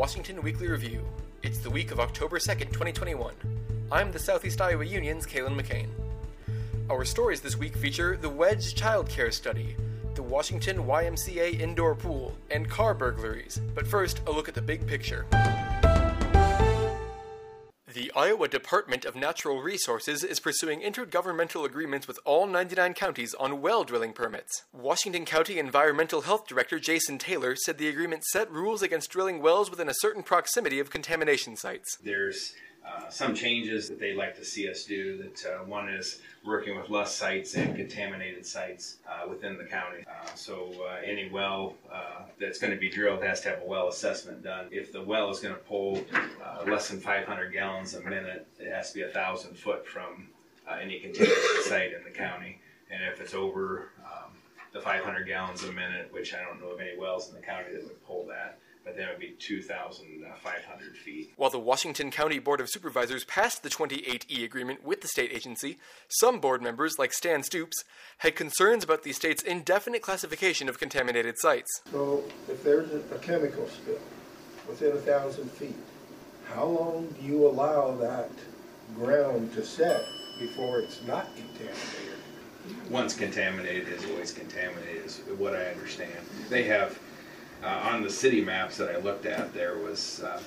Washington Weekly Review. It's the week of October 2nd, 2021. I'm the Southeast Iowa Union's Kalen McCain. Our stories this week feature the Wedge Child Care Study, the Washington YMCA indoor pool, and car burglaries. But first, a look at the big picture. The Iowa Department of Natural Resources is pursuing intergovernmental agreements with all 99 counties on well drilling permits. Washington County Environmental Health Director Jason Taylor said the agreement set rules against drilling wells within a certain proximity of contamination sites. There's uh, some changes that they'd like to see us do. That uh, one is working with LUST sites and contaminated sites uh, within the county. Uh, so uh, any well that's going to be drilled has to have a well assessment done. If the well is going to pull less than 500 gallons a minute, it has to be a thousand foot from any contaminated site in the county. And if it's over um, the 500 gallons a minute, which I don't know of any wells in the county that would pull that, but then it would be 2,500 feet. While the Washington County Board of Supervisors passed the 28E agreement with the state agency, some board members, like Stan Stoops, had concerns about the state's indefinite classification of contaminated sites. So, if there's a, chemical spill within a thousand feet, how long do you allow that ground to set before it's not contaminated? Once contaminated, is always contaminated, is what I understand. They have uh, on the city maps that I looked at, there was uh,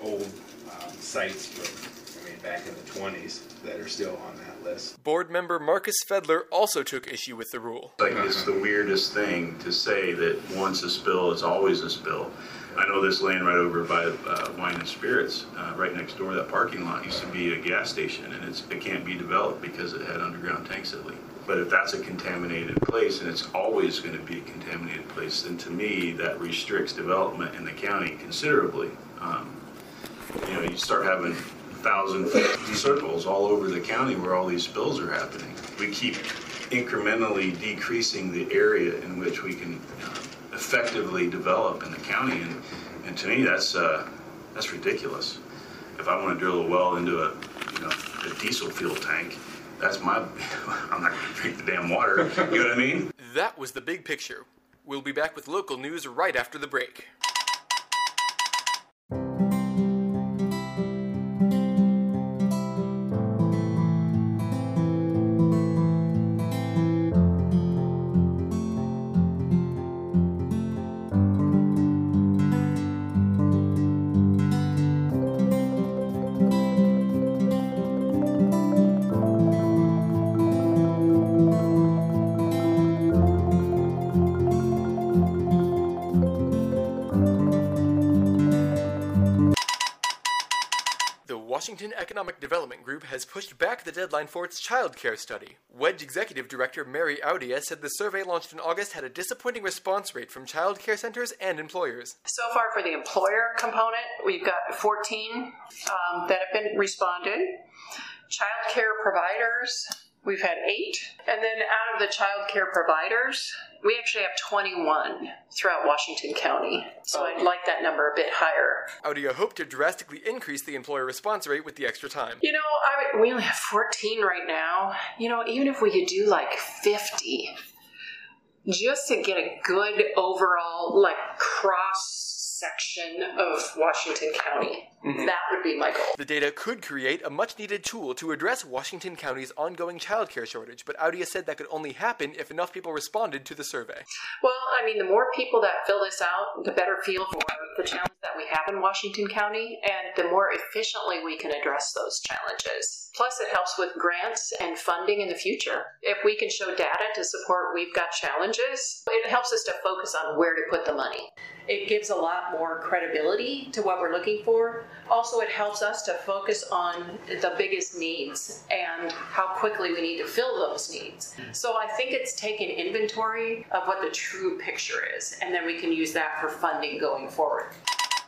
old um, sites from, I mean, back in the 20s that are still on that list. Board member Marcus Fedler also took issue with the rule. Like it's the weirdest thing to say that once a spill is always a spill. I know this land right over by uh, Wine and Spirits, uh, right next door. That parking lot used to be a gas station, and it can't be developed because it had underground tanks that leak. But if that's a contaminated place and it's always going to be a contaminated place, then to me that restricts development in the county considerably. Um, you know, you start having thousand circles all over the county where all these spills are happening. We keep incrementally decreasing the area in which we can uh, effectively develop in the county, and, and to me that's uh, that's ridiculous. If I want to drill a well into a you know a diesel fuel tank, that's my, I'm not going to drink the damn water. You know what I mean? That was the big picture. We'll be back with local news right after the break. Washington Economic Development Group has pushed back the deadline for its child care study. Wedge Executive Director Mary Audia said the survey launched in August had a disappointing response rate from child care centers and employers. So far, for the employer component, we've got 14 um, that have been responded. Child care providers, we've had eight. And then out of the child care providers, we actually have 21 throughout Washington County, so I'd oh. like that number a bit higher. How do you hope to drastically increase the employer response rate with the extra time. You know, I, we only have 14 right now. You know, even if we could do like 50, just to get a good overall, like, cross section of Washington County. Mm-hmm. That would be my goal. The data could create a much needed tool to address Washington County's ongoing childcare shortage, but Audia said that could only happen if enough people responded to the survey. Well, I mean, the more people that fill this out, the better feel for the challenge that we have in Washington County, and the more efficiently we can address those challenges. Plus, it helps with grants and funding in the future. If we can show data to support we've got challenges, it helps us to focus on where to put the money. It gives a lot more credibility to what we're looking for. Also, it helps us to focus on the biggest needs and how quickly we need to fill those needs. So I think it's taking inventory of what the true picture is, and then we can use that for funding going forward.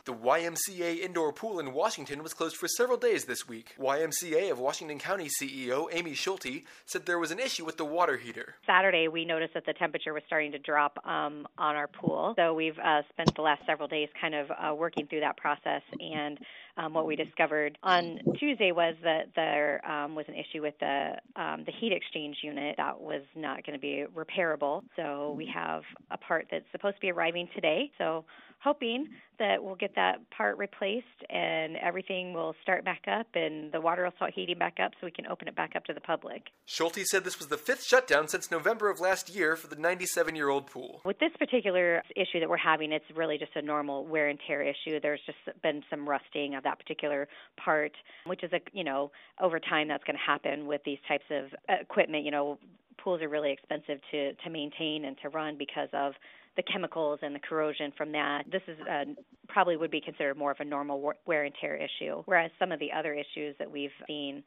The YMCA indoor pool in Washington was closed for several days this week. YMCA of Washington County CEO Amy Schulte said there was an issue with the water heater. Saturday, we noticed that the temperature was starting to drop um, on our pool. So we've uh, spent the last several days kind of uh, working through that process and um, what we discovered on Tuesday was that there um, was an issue with the um, the heat exchange unit that was not going to be repairable. So we have a part that's supposed to be arriving today. So hoping that we'll get that part replaced and everything will start back up and the water will start heating back up so we can open it back up to the public. Schulte said this was the fifth shutdown since November of last year for the 97 year old pool. With this particular issue that we're having, it's really just a normal wear and tear issue. There's just been some rusting of that particular part, which is a, you know, over time that's going to happen with these types of equipment. You know, pools are really expensive to, to maintain and to run because of the chemicals and the corrosion from that. This is uh, probably would be considered more of a normal wear and tear issue, whereas some of the other issues that we've seen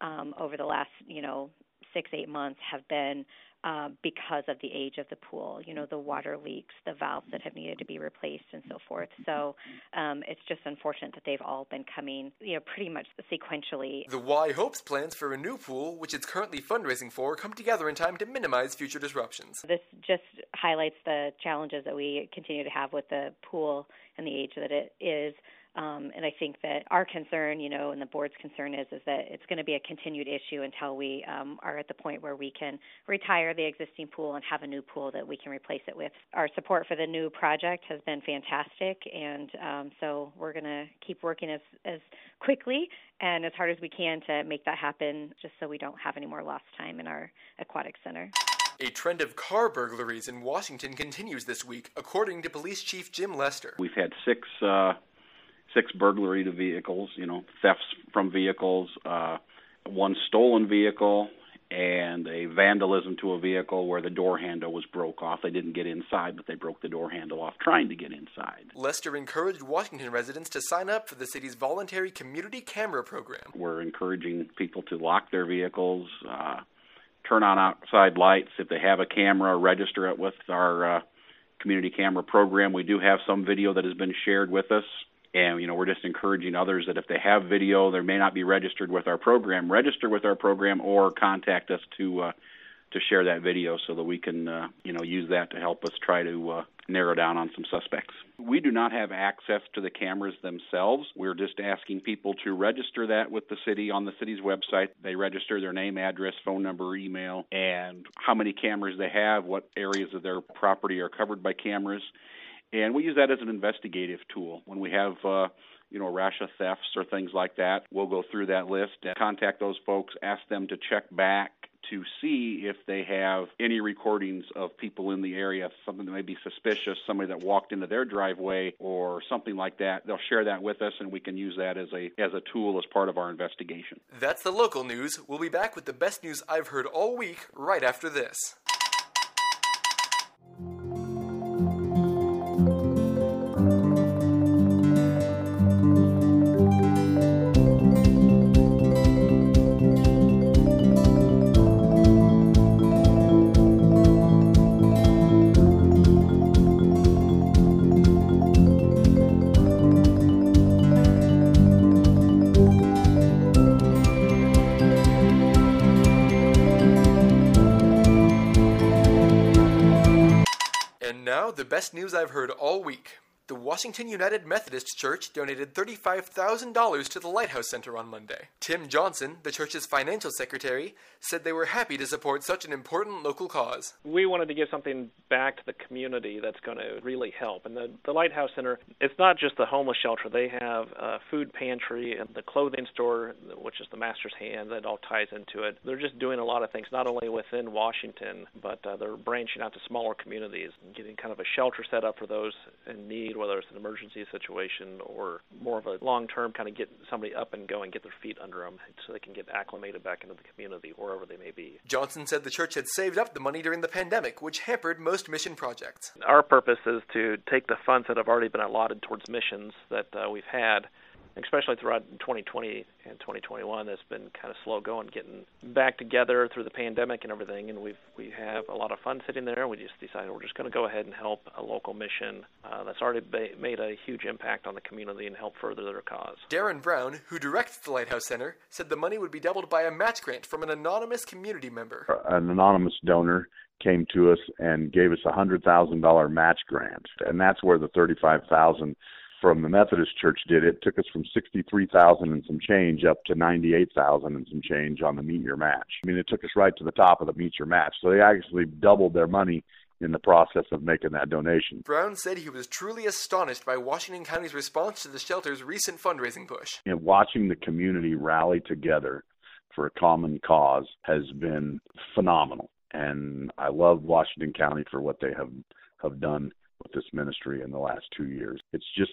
um, over the last, you know, six eight months have been um, because of the age of the pool. You know, the water leaks, the valves that have needed to be replaced, and so forth. So um, it's just unfortunate that they've all been coming, you know, pretty much sequentially. The Y hopes plans for a new pool, which it's currently fundraising for, come together in time to minimize future disruptions. This just highlights the challenges that we continue to have with the pool and the age that it is. Um, and I think that our concern, you know, and the board's concern is is that it's going to be a continued issue until we um, are at the point where we can retire the existing pool and have a new pool that we can replace it with. Our support for the new project has been fantastic, and um, so we're going to keep working as as quickly and as hard as we can to make that happen, just so we don't have any more lost time in our aquatic center. A trend of car burglaries in Washington continues this week, according to Police Chief Jim Lester. We've had six. Uh six burglary to vehicles, you know, thefts from vehicles, uh, one stolen vehicle, and a vandalism to a vehicle where the door handle was broke off. They didn't get inside, but they broke the door handle off trying to get inside. Lester encouraged Washington residents to sign up for the city's voluntary community camera program. We're encouraging people to lock their vehicles, uh, turn on outside lights. If they have a camera, register it with our uh, community camera program. We do have some video that has been shared with us and you know we're just encouraging others that if they have video they may not be registered with our program register with our program or contact us to uh, to share that video so that we can uh, you know use that to help us try to uh, narrow down on some suspects. We do not have access to the cameras themselves. We're just asking people to register that with the city on the city's website. They register their name, address, phone number, email, and how many cameras they have, what areas of their property are covered by cameras and we use that as an investigative tool when we have uh, you know, rash of thefts or things like that. We'll go through that list and contact those folks, ask them to check back to see if they have any recordings of people in the area, something that may be suspicious, somebody that walked into their driveway or something like that. They'll share that with us and we can use that as a as a tool as part of our investigation. That's the local news. We'll be back with the best news I've heard all week right after this. The best news I've heard all week. The Washington United Methodist Church donated $35,000 to the Lighthouse Center on Monday. Tim Johnson, the church's financial secretary, said they were happy to support such an important local cause. We wanted to give something back to the community that's going to really help. And the, the Lighthouse Center, it's not just the homeless shelter. They have a food pantry and the clothing store, which is the Master's Hand, that all ties into it. They're just doing a lot of things, not only within Washington, but uh, they're branching out to smaller communities and getting kind of a shelter set up for those in need need, whether it's an emergency situation or more of a long term kind of get somebody up and going, and get their feet under them so they can get acclimated back into the community wherever they may be. Johnson said the church had saved up the money during the pandemic, which hampered most mission projects. Our purpose is to take the funds that have already been allotted towards missions that uh, we've had especially throughout 2020 and 2021 that's been kind of slow going getting back together through the pandemic and everything and we've we have a lot of fun sitting there and we just decided we're just going to go ahead and help a local mission uh, that's already ba- made a huge impact on the community and help further their cause. Darren Brown, who directs the Lighthouse Center, said the money would be doubled by a match grant from an anonymous community member. An anonymous donor came to us and gave us a hundred thousand dollar match grant, and that's where the thirty five thousand from the Methodist Church did it took us from 63,000 and some change up to 98,000 and some change on the meet your match. I mean, it took us right to the top of the meet your match. So they actually doubled their money in the process of making that donation. Brown said he was truly astonished by Washington County's response to the shelter's recent fundraising push. And watching the community rally together for a common cause has been phenomenal. And I love Washington County for what they have have done with this ministry in the last two years. It's just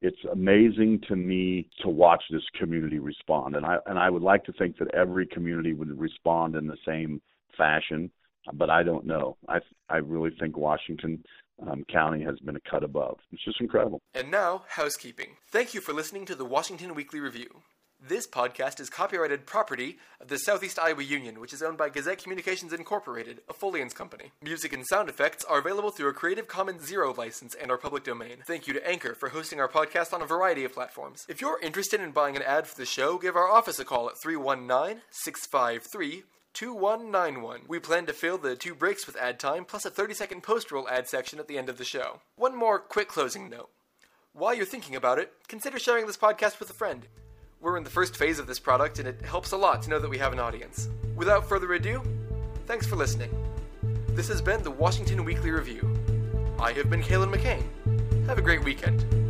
it's amazing to me to watch this community respond and I and I would like to think that every community would respond in the same fashion but I don't know. I I really think Washington um, County has been a cut above. It's just incredible. And now, housekeeping. Thank you for listening to the Washington Weekly Review. This podcast is copyrighted property of the Southeast Iowa Union, which is owned by Gazette Communications Incorporated, a Folience company. Music and sound effects are available through a Creative Commons Zero license and our public domain. Thank you to Anchor for hosting our podcast on a variety of platforms. If you're interested in buying an ad for the show, give our office a call at 319 653 2191. We plan to fill the two breaks with ad time, plus a 30 second post roll ad section at the end of the show. One more quick closing note. While you're thinking about it, consider sharing this podcast with a friend. We're in the first phase of this product, and it helps a lot to know that we have an audience. Without further ado, thanks for listening. This has been the Washington Weekly Review. I have been Kalen McCain. Have a great weekend.